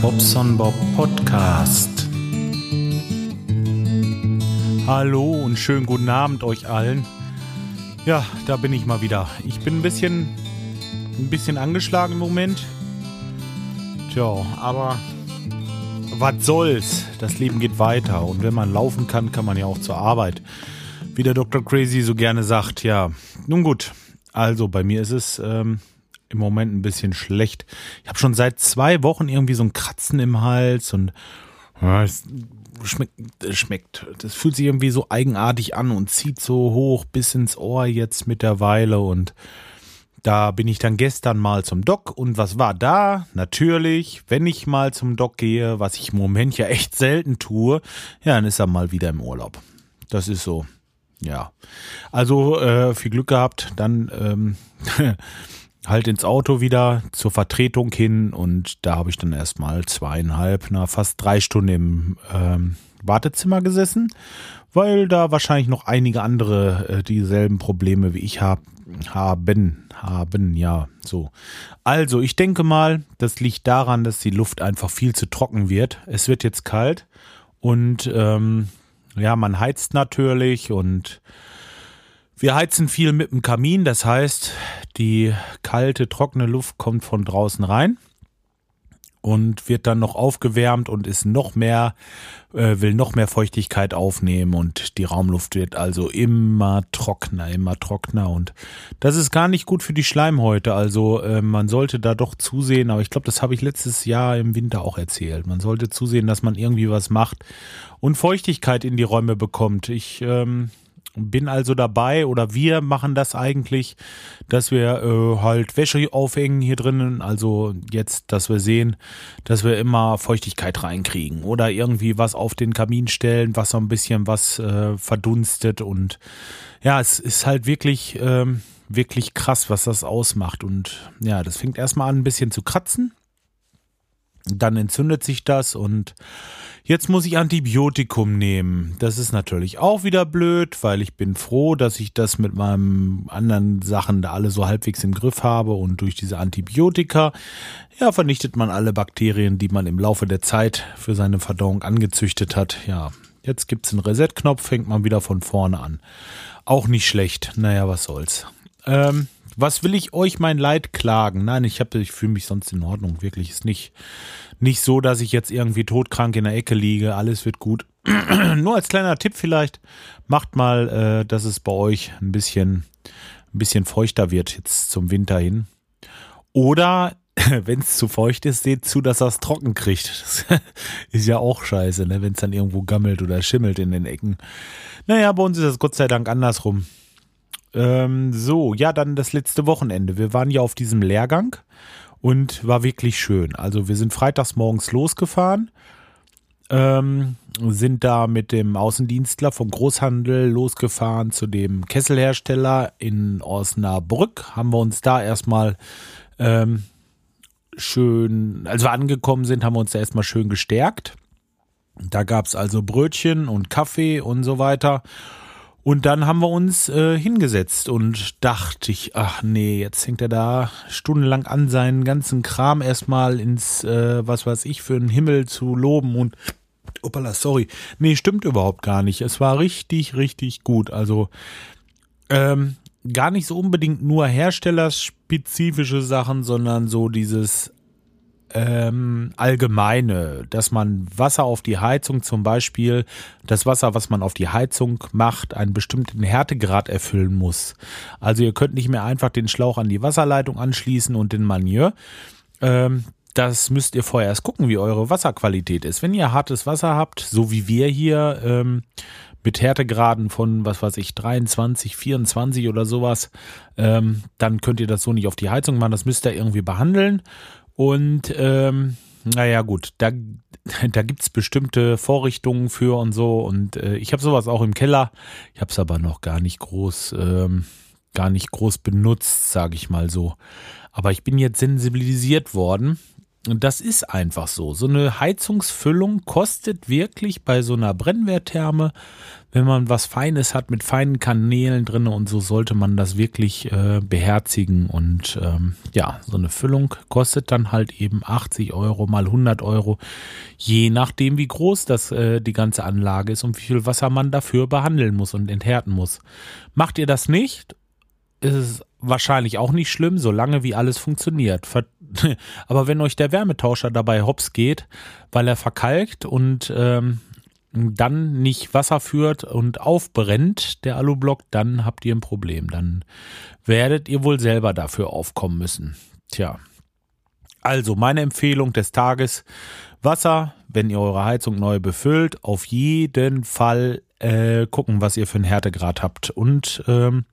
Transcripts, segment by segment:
Bobson Bob Podcast. Hallo und schönen guten Abend euch allen. Ja, da bin ich mal wieder. Ich bin ein bisschen, ein bisschen angeschlagen im Moment. Tja, aber was soll's? Das Leben geht weiter und wenn man laufen kann, kann man ja auch zur Arbeit. Wie der Dr. Crazy so gerne sagt, ja. Nun gut, also bei mir ist es ähm, im Moment ein bisschen schlecht. Ich habe schon seit zwei Wochen irgendwie so ein Kratzen im Hals und ja, es schmeckt, schmeckt. Das fühlt sich irgendwie so eigenartig an und zieht so hoch bis ins Ohr jetzt mittlerweile und da bin ich dann gestern mal zum Doc und was war da? Natürlich, wenn ich mal zum Doc gehe, was ich im Moment ja echt selten tue, ja, dann ist er mal wieder im Urlaub. Das ist so. Ja. Also äh, viel Glück gehabt, dann ähm, halt ins Auto wieder zur Vertretung hin und da habe ich dann erstmal zweieinhalb, na fast drei Stunden im ähm, Wartezimmer gesessen, weil da wahrscheinlich noch einige andere äh, dieselben Probleme wie ich hab, haben, haben, ja, so. Also, ich denke mal, das liegt daran, dass die Luft einfach viel zu trocken wird. Es wird jetzt kalt und ähm, ja, man heizt natürlich und wir heizen viel mit dem Kamin, das heißt, die kalte, trockene Luft kommt von draußen rein und wird dann noch aufgewärmt und ist noch mehr, äh, will noch mehr Feuchtigkeit aufnehmen und die Raumluft wird also immer trockener, immer trockener und das ist gar nicht gut für die Schleimhäute. Also äh, man sollte da doch zusehen, aber ich glaube, das habe ich letztes Jahr im Winter auch erzählt. Man sollte zusehen, dass man irgendwie was macht und Feuchtigkeit in die Räume bekommt. Ich ähm, bin also dabei oder wir machen das eigentlich, dass wir äh, halt Wäsche aufhängen hier drinnen. Also jetzt, dass wir sehen, dass wir immer Feuchtigkeit reinkriegen oder irgendwie was auf den Kamin stellen, was so ein bisschen was äh, verdunstet und ja, es ist halt wirklich, ähm, wirklich krass, was das ausmacht und ja, das fängt erstmal an ein bisschen zu kratzen. Dann entzündet sich das und Jetzt muss ich Antibiotikum nehmen. Das ist natürlich auch wieder blöd, weil ich bin froh, dass ich das mit meinen anderen Sachen da alle so halbwegs im Griff habe und durch diese Antibiotika, ja, vernichtet man alle Bakterien, die man im Laufe der Zeit für seine Verdauung angezüchtet hat. Ja, jetzt gibt's einen Reset-Knopf, fängt man wieder von vorne an. Auch nicht schlecht. Naja, was soll's. Ähm, was will ich euch mein Leid klagen? Nein, ich habe, ich fühle mich sonst in Ordnung. Wirklich ist nicht, nicht so, dass ich jetzt irgendwie todkrank in der Ecke liege. Alles wird gut. Nur als kleiner Tipp vielleicht, macht mal, äh, dass es bei euch ein bisschen, ein bisschen feuchter wird jetzt zum Winter hin. Oder wenn es zu feucht ist, seht zu, dass er es trocken kriegt. Das ist ja auch scheiße, ne? wenn es dann irgendwo gammelt oder schimmelt in den Ecken. Naja, bei uns ist das Gott sei Dank andersrum. Ähm, so, ja, dann das letzte Wochenende. Wir waren ja auf diesem Lehrgang und war wirklich schön. Also wir sind freitags morgens losgefahren, ähm, sind da mit dem Außendienstler vom Großhandel losgefahren zu dem Kesselhersteller in Osnabrück. Haben wir uns da erstmal ähm, schön, als wir angekommen sind, haben wir uns da erstmal schön gestärkt. Da gab es also Brötchen und Kaffee und so weiter. Und dann haben wir uns äh, hingesetzt und dachte ich, ach nee, jetzt hängt er da stundenlang an, seinen ganzen Kram erstmal ins, äh, was weiß ich, für einen Himmel zu loben und Opala, sorry. Nee, stimmt überhaupt gar nicht. Es war richtig, richtig gut. Also ähm, gar nicht so unbedingt nur herstellerspezifische Sachen, sondern so dieses ähm, allgemeine, dass man Wasser auf die Heizung zum Beispiel, das Wasser, was man auf die Heizung macht, einen bestimmten Härtegrad erfüllen muss. Also ihr könnt nicht mehr einfach den Schlauch an die Wasserleitung anschließen und den Manier. Ähm, das müsst ihr vorher erst gucken, wie eure Wasserqualität ist. Wenn ihr hartes Wasser habt, so wie wir hier, ähm, mit Härtegraden von, was weiß ich, 23, 24 oder sowas, ähm, dann könnt ihr das so nicht auf die Heizung machen. Das müsst ihr irgendwie behandeln. Und ähm, naja, gut, da, da gibt's bestimmte Vorrichtungen für und so. Und äh, ich habe sowas auch im Keller. Ich habe es aber noch gar nicht groß, ähm, gar nicht groß benutzt, sage ich mal so. Aber ich bin jetzt sensibilisiert worden. Das ist einfach so. So eine Heizungsfüllung kostet wirklich bei so einer Brennwerttherme, wenn man was Feines hat mit feinen Kanälen drin und so sollte man das wirklich äh, beherzigen. Und ähm, ja, so eine Füllung kostet dann halt eben 80 Euro mal 100 Euro, je nachdem wie groß das äh, die ganze Anlage ist und wie viel Wasser man dafür behandeln muss und enthärten muss. Macht ihr das nicht ist es wahrscheinlich auch nicht schlimm, solange wie alles funktioniert. Aber wenn euch der Wärmetauscher dabei hops geht, weil er verkalkt und ähm, dann nicht Wasser führt und aufbrennt, der Alublock, dann habt ihr ein Problem. Dann werdet ihr wohl selber dafür aufkommen müssen. Tja. Also meine Empfehlung des Tages, Wasser, wenn ihr eure Heizung neu befüllt, auf jeden Fall äh, gucken, was ihr für einen Härtegrad habt. Und ähm,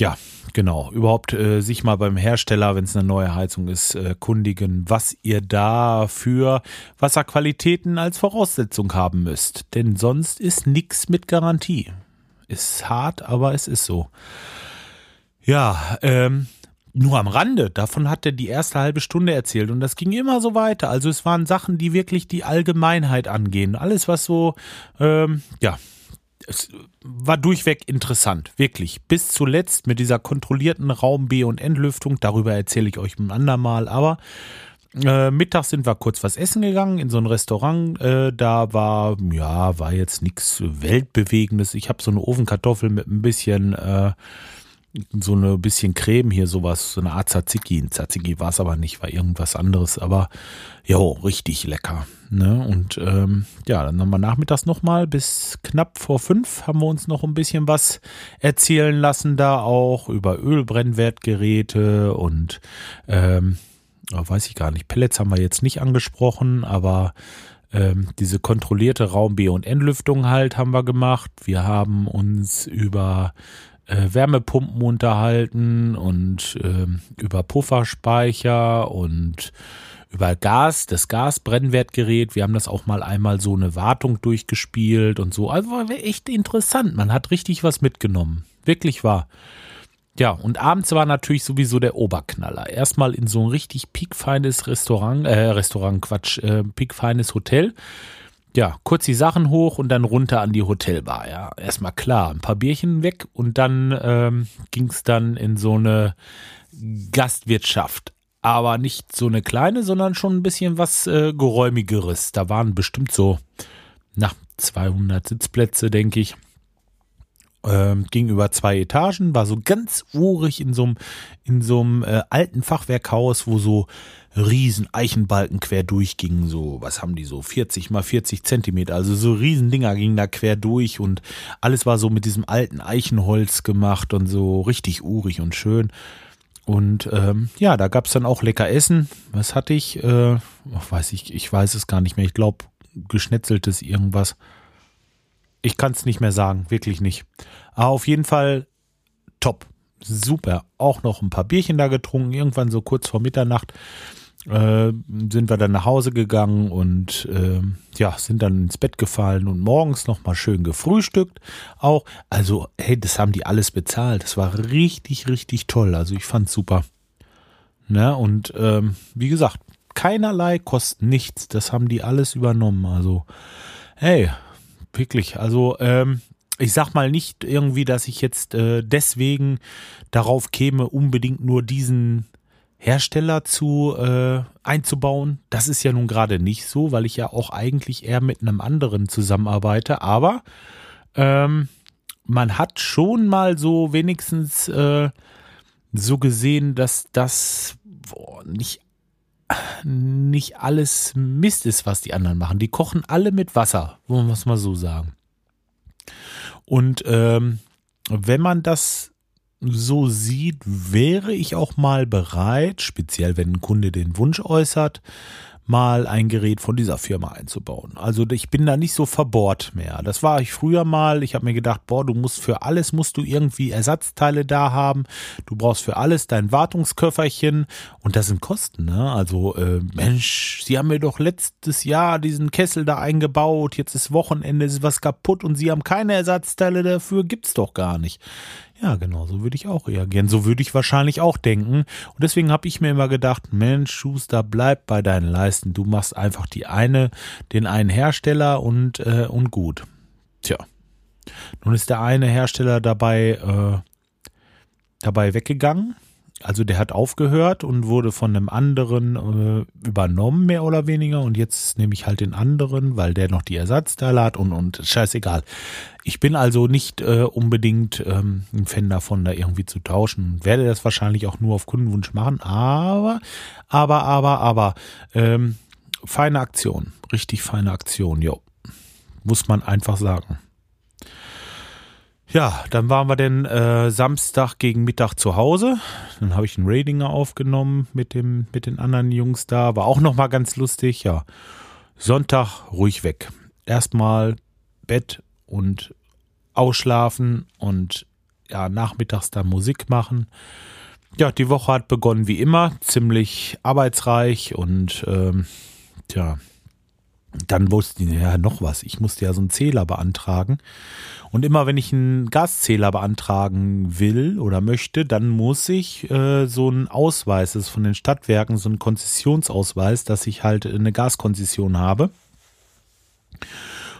ja, genau. Überhaupt äh, sich mal beim Hersteller, wenn es eine neue Heizung ist, äh, kundigen, was ihr da für Wasserqualitäten als Voraussetzung haben müsst. Denn sonst ist nichts mit Garantie. Ist hart, aber es ist so. Ja, ähm, nur am Rande. Davon hat er die erste halbe Stunde erzählt und das ging immer so weiter. Also es waren Sachen, die wirklich die Allgemeinheit angehen. Alles, was so, ähm, ja, es war durchweg interessant, wirklich. Bis zuletzt mit dieser kontrollierten Raum B- und Entlüftung, darüber erzähle ich euch ein andermal, aber äh, mittags sind wir kurz was essen gegangen in so ein Restaurant. Äh, da war, ja, war jetzt nichts Weltbewegendes. Ich habe so eine Ofenkartoffel mit ein bisschen äh, so eine bisschen Creme hier, sowas, so eine Art Tzatziki. Ein Tzatziki war es aber nicht, war irgendwas anderes, aber jo, richtig lecker. Ne? Und ähm, ja, dann haben wir nachmittags nochmal bis knapp vor fünf haben wir uns noch ein bisschen was erzählen lassen, da auch über Ölbrennwertgeräte und ähm, weiß ich gar nicht, Pellets haben wir jetzt nicht angesprochen, aber ähm, diese kontrollierte Raum B- und Entlüftung halt haben wir gemacht. Wir haben uns über äh, Wärmepumpen unterhalten und äh, über Pufferspeicher und über Gas, das Gasbrennwertgerät. Wir haben das auch mal einmal so eine Wartung durchgespielt und so. Also war echt interessant. Man hat richtig was mitgenommen. Wirklich wahr. Ja, und abends war natürlich sowieso der Oberknaller. Erstmal in so ein richtig piekfeines Restaurant, äh, Restaurant, Quatsch, äh, piekfeines Hotel ja, kurz die Sachen hoch und dann runter an die Hotelbar. Ja, erstmal klar, ein paar Bierchen weg und dann ähm, ging es dann in so eine Gastwirtschaft. Aber nicht so eine kleine, sondern schon ein bisschen was äh, geräumigeres. Da waren bestimmt so, nach 200 Sitzplätze, denke ich. Ähm, ging über zwei Etagen, war so ganz urig in so einem in so einem äh, alten Fachwerkhaus, wo so riesen Eichenbalken quer durchgingen, so, was haben die so, 40 mal 40 Zentimeter, also so riesen Dinger gingen da quer durch und alles war so mit diesem alten Eichenholz gemacht und so richtig urig und schön. Und ähm, ja, da gab's dann auch lecker Essen. Was hatte ich? Äh, weiß ich, ich weiß es gar nicht mehr. Ich glaube, geschnetzeltes irgendwas. Ich kann es nicht mehr sagen, wirklich nicht. Aber auf jeden Fall top. Super. Auch noch ein paar Bierchen da getrunken, irgendwann so kurz vor Mitternacht äh, sind wir dann nach Hause gegangen und äh, ja, sind dann ins Bett gefallen und morgens nochmal schön gefrühstückt. Auch, also, hey, das haben die alles bezahlt. Das war richtig, richtig toll. Also ich fand's super. Ne? Und ähm, wie gesagt, keinerlei Kosten, nichts. Das haben die alles übernommen. Also, hey, wirklich. Also, ähm, ich sag mal nicht irgendwie, dass ich jetzt äh, deswegen darauf käme, unbedingt nur diesen Hersteller zu äh, einzubauen. Das ist ja nun gerade nicht so, weil ich ja auch eigentlich eher mit einem anderen zusammenarbeite. Aber ähm, man hat schon mal so wenigstens äh, so gesehen, dass das boah, nicht nicht alles Mist ist, was die anderen machen. Die kochen alle mit Wasser, wollen wir es mal so sagen. Und ähm, wenn man das so sieht, wäre ich auch mal bereit, speziell wenn ein Kunde den Wunsch äußert, mal ein Gerät von dieser Firma einzubauen. Also ich bin da nicht so verbohrt mehr. Das war ich früher mal. Ich habe mir gedacht, boah, du musst für alles musst du irgendwie Ersatzteile da haben. Du brauchst für alles dein Wartungsköfferchen und das sind Kosten. Ne? Also äh, Mensch, sie haben mir doch letztes Jahr diesen Kessel da eingebaut. Jetzt ist Wochenende, ist was kaputt und sie haben keine Ersatzteile dafür. Gibt's doch gar nicht. Ja, genau, so würde ich auch reagieren. So würde ich wahrscheinlich auch denken. Und deswegen habe ich mir immer gedacht, Mensch, Schuster, bleib bei deinen Leisten. Du machst einfach die eine, den einen Hersteller und, äh, und gut. Tja. Nun ist der eine Hersteller dabei, äh, dabei weggegangen also der hat aufgehört und wurde von einem anderen äh, übernommen, mehr oder weniger. Und jetzt nehme ich halt den anderen, weil der noch die Ersatzteile hat und, und scheißegal. Ich bin also nicht äh, unbedingt ähm, ein Fan davon, da irgendwie zu tauschen. Werde das wahrscheinlich auch nur auf Kundenwunsch machen, aber, aber, aber, aber, ähm, feine Aktion. Richtig feine Aktion, jo. Muss man einfach sagen. Ja, dann waren wir denn äh, Samstag gegen Mittag zu Hause. Dann habe ich einen Radinger aufgenommen mit dem mit den anderen Jungs da. War auch noch mal ganz lustig. Ja, Sonntag ruhig weg. Erstmal Bett und ausschlafen und ja nachmittags dann Musik machen. Ja, die Woche hat begonnen wie immer, ziemlich arbeitsreich und ähm, tja, dann wusste ich ja noch was. Ich musste ja so einen Zähler beantragen. Und immer wenn ich einen Gaszähler beantragen will oder möchte, dann muss ich äh, so einen Ausweis, das ist von den Stadtwerken, so einen Konzessionsausweis, dass ich halt eine Gaskonzession habe.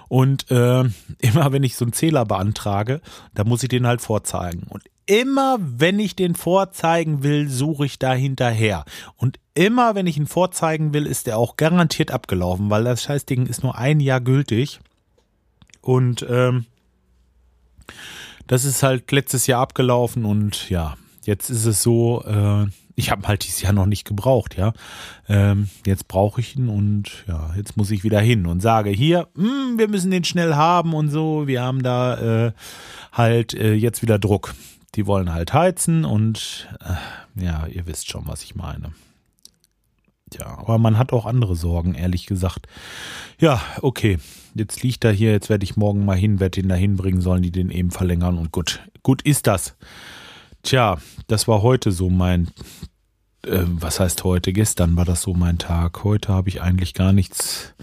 Und äh, immer wenn ich so einen Zähler beantrage, dann muss ich den halt vorzeigen. Und immer wenn ich den vorzeigen will, suche ich da hinterher. Und immer wenn ich ihn vorzeigen will, ist der auch garantiert abgelaufen, weil das Scheißding ist nur ein Jahr gültig. Und ähm, das ist halt letztes Jahr abgelaufen und ja, jetzt ist es so, äh, ich habe halt dieses Jahr noch nicht gebraucht, ja. Ähm, jetzt brauche ich ihn und ja, jetzt muss ich wieder hin und sage hier, mh, hm, wir müssen den schnell haben und so. Wir haben da äh, halt äh, jetzt wieder Druck. Die wollen halt heizen und äh, ja, ihr wisst schon, was ich meine. Ja, aber man hat auch andere Sorgen, ehrlich gesagt. Ja, okay. Jetzt liegt er hier, jetzt werde ich morgen mal hin, werde ihn da hinbringen, sollen die den eben verlängern und gut. Gut ist das. Tja, das war heute so mein, äh, was heißt heute? Gestern war das so mein Tag. Heute habe ich eigentlich gar nichts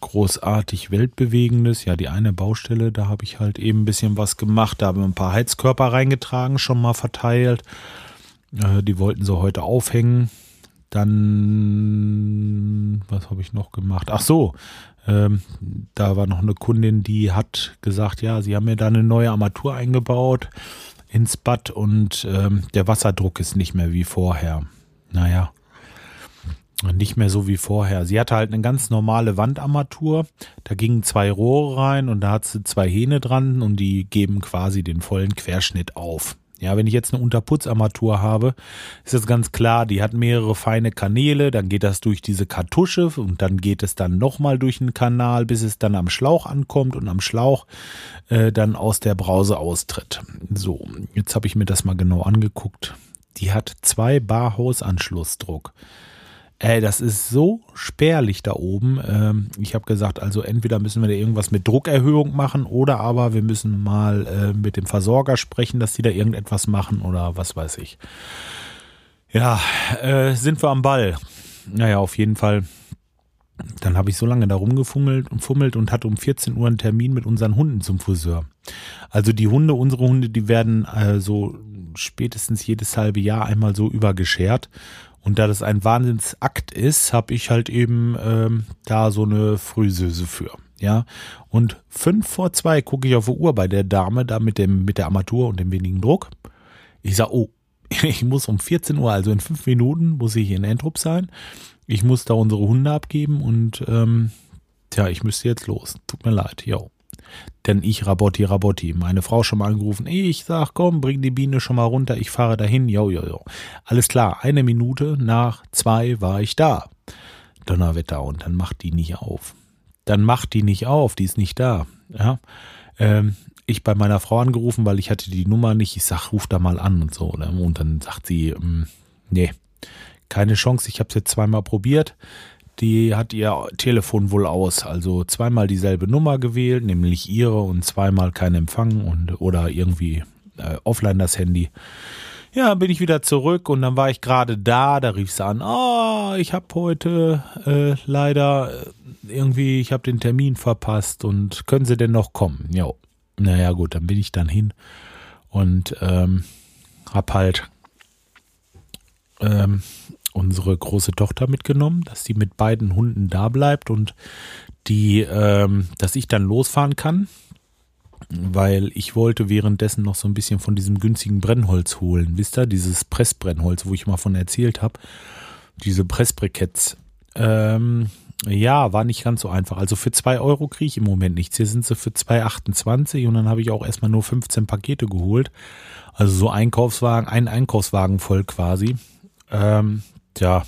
großartig Weltbewegendes. Ja, die eine Baustelle, da habe ich halt eben ein bisschen was gemacht. Da haben wir ein paar Heizkörper reingetragen, schon mal verteilt. Äh, die wollten sie heute aufhängen. Dann, was habe ich noch gemacht? Ach so, ähm, da war noch eine Kundin, die hat gesagt, ja, sie haben mir da eine neue Armatur eingebaut ins Bad und ähm, der Wasserdruck ist nicht mehr wie vorher. Naja, nicht mehr so wie vorher. Sie hatte halt eine ganz normale Wandarmatur. Da gingen zwei Rohre rein und da hat sie zwei Hähne dran und die geben quasi den vollen Querschnitt auf. Ja, wenn ich jetzt eine Unterputzarmatur habe, ist das ganz klar, die hat mehrere feine Kanäle, dann geht das durch diese Kartusche und dann geht es dann nochmal durch einen Kanal, bis es dann am Schlauch ankommt und am Schlauch äh, dann aus der Brause austritt. So, jetzt habe ich mir das mal genau angeguckt. Die hat zwei Bar Hausanschlussdruck. Ey, das ist so spärlich da oben. Ähm, ich habe gesagt, also entweder müssen wir da irgendwas mit Druckerhöhung machen oder aber wir müssen mal äh, mit dem Versorger sprechen, dass die da irgendetwas machen oder was weiß ich. Ja, äh, sind wir am Ball. Naja, auf jeden Fall. Dann habe ich so lange da rumgefummelt und fummelt und hatte um 14 Uhr einen Termin mit unseren Hunden zum Friseur. Also die Hunde, unsere Hunde, die werden äh, so spätestens jedes halbe Jahr einmal so übergeschert. Und da das ein Wahnsinnsakt ist, habe ich halt eben ähm, da so eine Frühsöse für. Ja. Und fünf vor zwei gucke ich auf die Uhr bei der Dame, da mit dem, mit der Armatur und dem wenigen Druck. Ich sage, oh, ich muss um 14 Uhr, also in fünf Minuten, muss ich in Entrup sein. Ich muss da unsere Hunde abgeben und ähm, tja, ich müsste jetzt los. Tut mir leid, yo. Denn ich Rabotti, Rabotti. Meine Frau schon mal angerufen. Ich sag, komm, bring die Biene schon mal runter. Ich fahre dahin. Jo, jo, jo. Alles klar. Eine Minute nach zwei war ich da. Donnerwetter. Und dann macht die nicht auf. Dann macht die nicht auf. Die ist nicht da. Ja. Ähm, ich bei meiner Frau angerufen, weil ich hatte die Nummer nicht. Ich sag, ruf da mal an und so. Ne? Und dann sagt sie, ähm, nee, keine Chance. Ich habe es jetzt zweimal probiert die hat ihr Telefon wohl aus. Also zweimal dieselbe Nummer gewählt, nämlich ihre und zweimal kein Empfang und oder irgendwie äh, offline das Handy. Ja, bin ich wieder zurück und dann war ich gerade da, da rief sie an, oh, ich habe heute äh, leider äh, irgendwie, ich habe den Termin verpasst und können Sie denn noch kommen? Ja, naja gut, dann bin ich dann hin Und ähm, hab halt ähm, unsere große Tochter mitgenommen, dass sie mit beiden Hunden da bleibt und die, ähm, dass ich dann losfahren kann, weil ich wollte währenddessen noch so ein bisschen von diesem günstigen Brennholz holen. Wisst ihr, dieses Pressbrennholz, wo ich mal von erzählt habe, diese Pressbriketts. Ähm, ja, war nicht ganz so einfach. Also für zwei Euro kriege ich im Moment nichts. Hier sind sie für 2,28 und dann habe ich auch erstmal nur 15 Pakete geholt. Also so Einkaufswagen, ein Einkaufswagen voll quasi. Ähm, ja,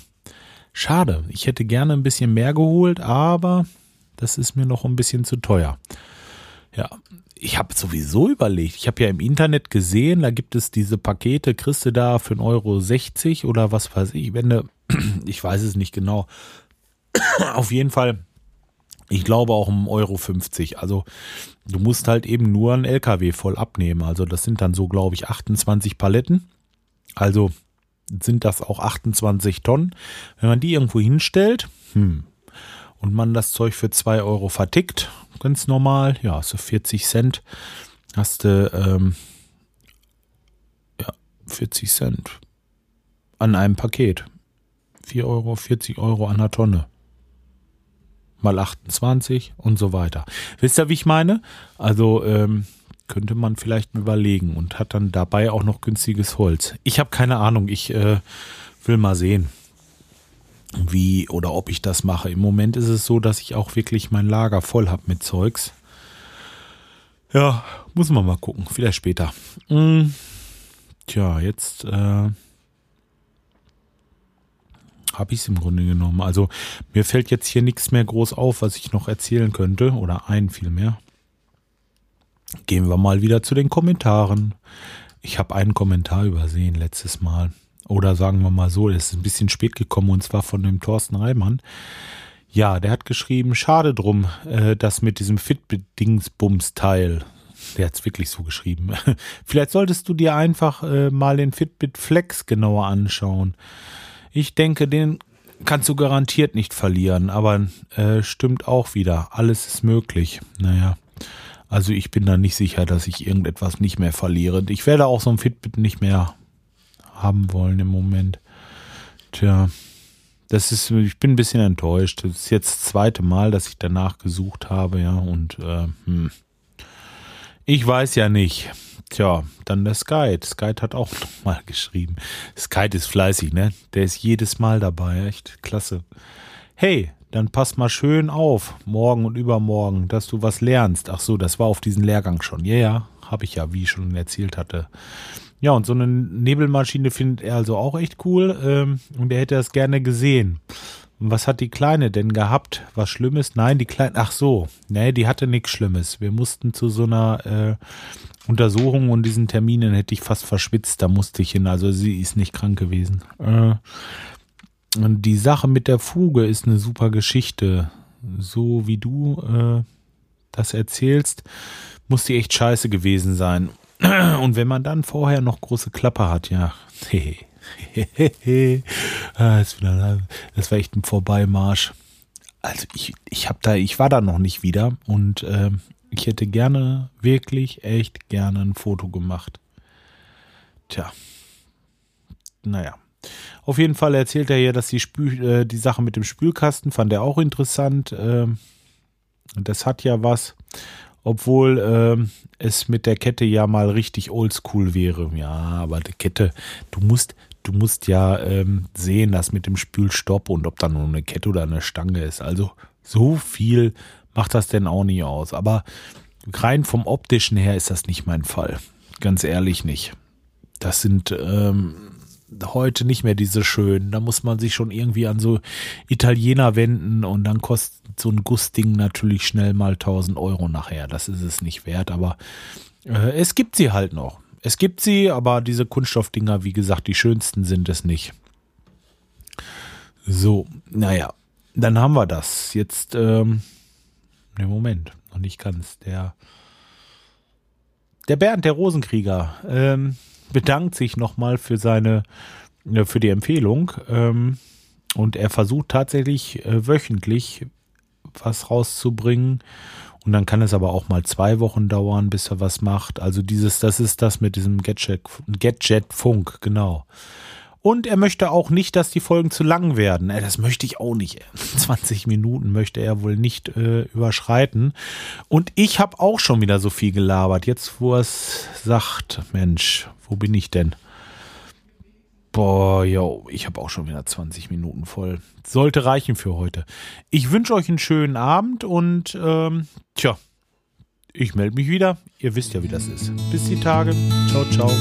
schade. Ich hätte gerne ein bisschen mehr geholt, aber das ist mir noch ein bisschen zu teuer. Ja, ich habe sowieso überlegt. Ich habe ja im Internet gesehen, da gibt es diese Pakete, kriegst du da für 1,60 Euro oder was weiß ich. Wenn du, ich weiß es nicht genau. Auf jeden Fall, ich glaube auch um Euro 50. Also du musst halt eben nur einen LKW voll abnehmen. Also das sind dann so, glaube ich, 28 Paletten. Also sind das auch 28 Tonnen. Wenn man die irgendwo hinstellt, hm, und man das Zeug für 2 Euro vertickt, ganz normal, ja, so 40 Cent, hast du, ähm, ja, 40 Cent an einem Paket. 4 Euro, 40 Euro an der Tonne. Mal 28 und so weiter. Wisst ihr, wie ich meine? Also, ähm, könnte man vielleicht überlegen und hat dann dabei auch noch günstiges Holz. Ich habe keine Ahnung, ich äh, will mal sehen, wie oder ob ich das mache. Im Moment ist es so, dass ich auch wirklich mein Lager voll habe mit Zeugs. Ja, muss man mal gucken, vielleicht später. Hm. Tja, jetzt äh, habe ich es im Grunde genommen. Also mir fällt jetzt hier nichts mehr groß auf, was ich noch erzählen könnte oder ein vielmehr. Gehen wir mal wieder zu den Kommentaren. Ich habe einen Kommentar übersehen letztes Mal. Oder sagen wir mal so, es ist ein bisschen spät gekommen und zwar von dem Thorsten Reimann. Ja, der hat geschrieben, schade drum, äh, dass mit diesem Fitbit-Dingsbums-Teil, der hat es wirklich so geschrieben. Vielleicht solltest du dir einfach äh, mal den Fitbit Flex genauer anschauen. Ich denke, den kannst du garantiert nicht verlieren, aber äh, stimmt auch wieder. Alles ist möglich. Naja. Also ich bin da nicht sicher, dass ich irgendetwas nicht mehr verliere. Ich werde auch so ein Fitbit nicht mehr haben wollen im Moment. Tja, das ist, ich bin ein bisschen enttäuscht. Das ist jetzt das zweite Mal, dass ich danach gesucht habe, ja, und äh, hm. ich weiß ja nicht. Tja, dann der Skype. Skype hat auch nochmal geschrieben. Skype ist fleißig, ne? Der ist jedes Mal dabei, echt klasse. Hey, dann pass mal schön auf, morgen und übermorgen, dass du was lernst. Ach so, das war auf diesen Lehrgang schon. Ja, ja, habe ich ja, wie ich schon erzählt hatte. Ja, und so eine Nebelmaschine findet er also auch echt cool ähm, und er hätte das gerne gesehen. Und was hat die Kleine denn gehabt? Was Schlimmes? Nein, die Kleine, ach so, nee, die hatte nichts Schlimmes. Wir mussten zu so einer äh, Untersuchung und diesen Terminen hätte ich fast verschwitzt, da musste ich hin. Also sie ist nicht krank gewesen. Äh, die Sache mit der Fuge ist eine super Geschichte. So wie du äh, das erzählst, muss die echt scheiße gewesen sein. Und wenn man dann vorher noch große Klappe hat, ja, ah, das war echt ein Vorbeimarsch. Also ich, ich habe da, ich war da noch nicht wieder und äh, ich hätte gerne, wirklich, echt gerne ein Foto gemacht. Tja. Naja. Auf jeden Fall erzählt er ja, dass die, Spül, äh, die Sache mit dem Spülkasten fand er auch interessant. Äh, das hat ja was obwohl ähm, es mit der Kette ja mal richtig oldschool wäre. Ja, aber die Kette, du musst, du musst ja ähm, sehen, dass mit dem Spülstopp und ob da nur eine Kette oder eine Stange ist. Also so viel macht das denn auch nicht aus. Aber rein vom optischen her ist das nicht mein Fall. Ganz ehrlich nicht. Das sind ähm, heute nicht mehr diese schönen. Da muss man sich schon irgendwie an so Italiener wenden und dann kostet so ein Gussding natürlich schnell mal 1000 Euro nachher. Das ist es nicht wert, aber äh, es gibt sie halt noch. Es gibt sie, aber diese Kunststoffdinger, wie gesagt, die schönsten sind es nicht. So, naja, dann haben wir das. Jetzt, ähm, ne Moment, noch nicht ganz. Der, der Bernd, der Rosenkrieger, ähm, bedankt sich nochmal für seine, äh, für die Empfehlung. Ähm, und er versucht tatsächlich äh, wöchentlich was rauszubringen. Und dann kann es aber auch mal zwei Wochen dauern, bis er was macht. Also dieses, das ist das mit diesem Gadget, Gadget Funk, genau. Und er möchte auch nicht, dass die Folgen zu lang werden. Das möchte ich auch nicht. 20 Minuten möchte er wohl nicht äh, überschreiten. Und ich habe auch schon wieder so viel gelabert. Jetzt, wo er es sagt, Mensch, wo bin ich denn? Boah, yo, ich habe auch schon wieder 20 Minuten voll. Sollte reichen für heute. Ich wünsche euch einen schönen Abend und ähm, tja, ich melde mich wieder. Ihr wisst ja, wie das ist. Bis die Tage. Ciao, ciao.